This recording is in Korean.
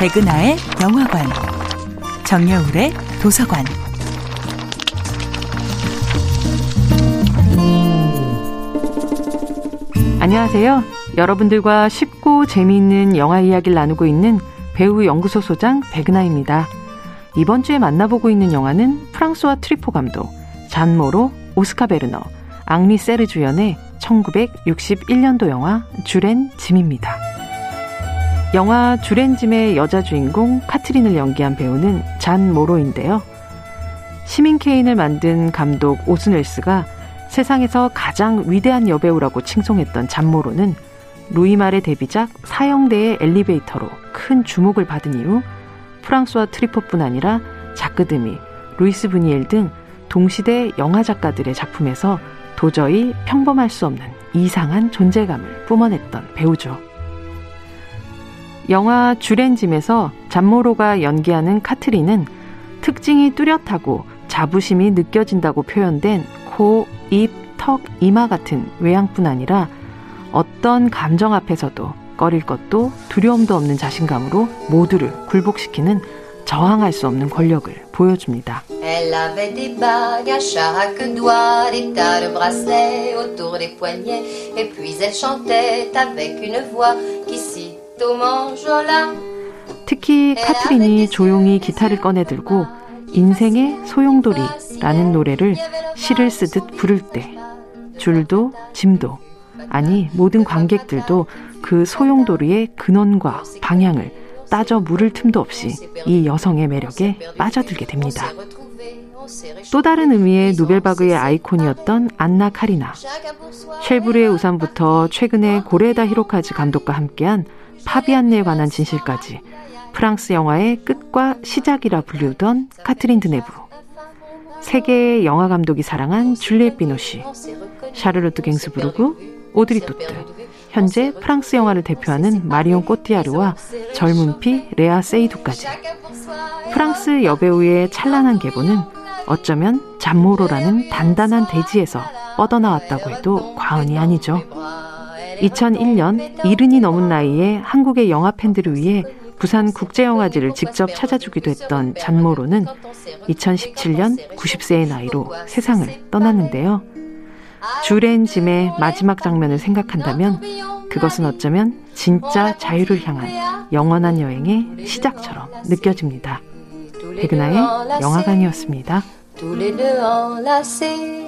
백은하의 영화관, 정여울의 도서관. 안녕하세요. 여러분들과 쉽고 재미있는 영화 이야기를 나누고 있는 배우 연구소 소장 백은하입니다. 이번 주에 만나보고 있는 영화는 프랑수아 트뤼포 감독, 잔 모로, 오스카 베르너, 앙리 세르 주연의 1961년도 영화 쥴 앤 짐입니다. 영화 쥴 앤 짐의 여자 주인공 카트린을 연기한 배우는 잔 모로인데요. 시민 케인을 만든 감독 오슨 웰스가 세상에서 가장 위대한 여배우라고 칭송했던 잔 모로는 루이 말의 데뷔작 사형대의 엘리베이터로 큰 주목을 받은 이후 프랑수아 트뤼포뿐 아니라 자크 드미, 루이스 부뉴엘 등 동시대 영화 작가들의 작품에서 도저히 평범할 수 없는 이상한 존재감을 뿜어냈던 배우죠. 영화 주렌짐에서 잠모로가 연기하는 카트리는 특징이 뚜렷하고 자부심이 느껴진다고 표현된 코, 입, 턱, 이마 같은 외양뿐 아니라 어떤 감정 앞에서도 꺼릴 것도 두려움도 없는 자신감으로 모두를 굴복시키는 저항할 수 없는 권력을 보여줍니다. 특히 카트린이 조용히 기타를 꺼내 들고 인생의 소용돌이라는 노래를 시를 쓰듯 부를 때 줄도 짐도 아니 모든 관객들도 그 소용돌이의 근원과 방향을 따져 물을 틈도 없이 이 여성의 매력에 빠져들게 됩니다. 또 다른 의미의 노벨바그의 아이콘이었던 안나 카리나. 쉘브르의 우산부터 최근에 고레다 히로카즈 감독과 함께한 파비안느에 관한 진실까지 프랑스 영화의 끝과 시작이라 불리우던 카트린 드뇌브. 세계의 영화 감독이 사랑한 줄리엣 비노쉬, 샤를로트 갱스부르그, 오드리 토투, 현재 프랑스 영화를 대표하는 마리온 꼬띠아르와 젊은 피 레아 세이두까지 프랑스 여배우의 찬란한 계보는 어쩌면 잔 모로라는 단단한 대지에서 뻗어나왔다고 해도 과언이 아니죠. 2001년 이른이 넘은 나이에 한국의 영화 팬들을 위해 부산 국제영화제를 직접 찾아주기도 했던 잔모로는 2017년 90세의 나이로 세상을 떠났는데요. 주렌 짐의 마지막 장면을 생각한다면 그것은 어쩌면 진짜 자유를 향한 영원한 여행의 시작처럼 느껴집니다. 백은하의 영화관이었습니다. Tous les deux enlacés.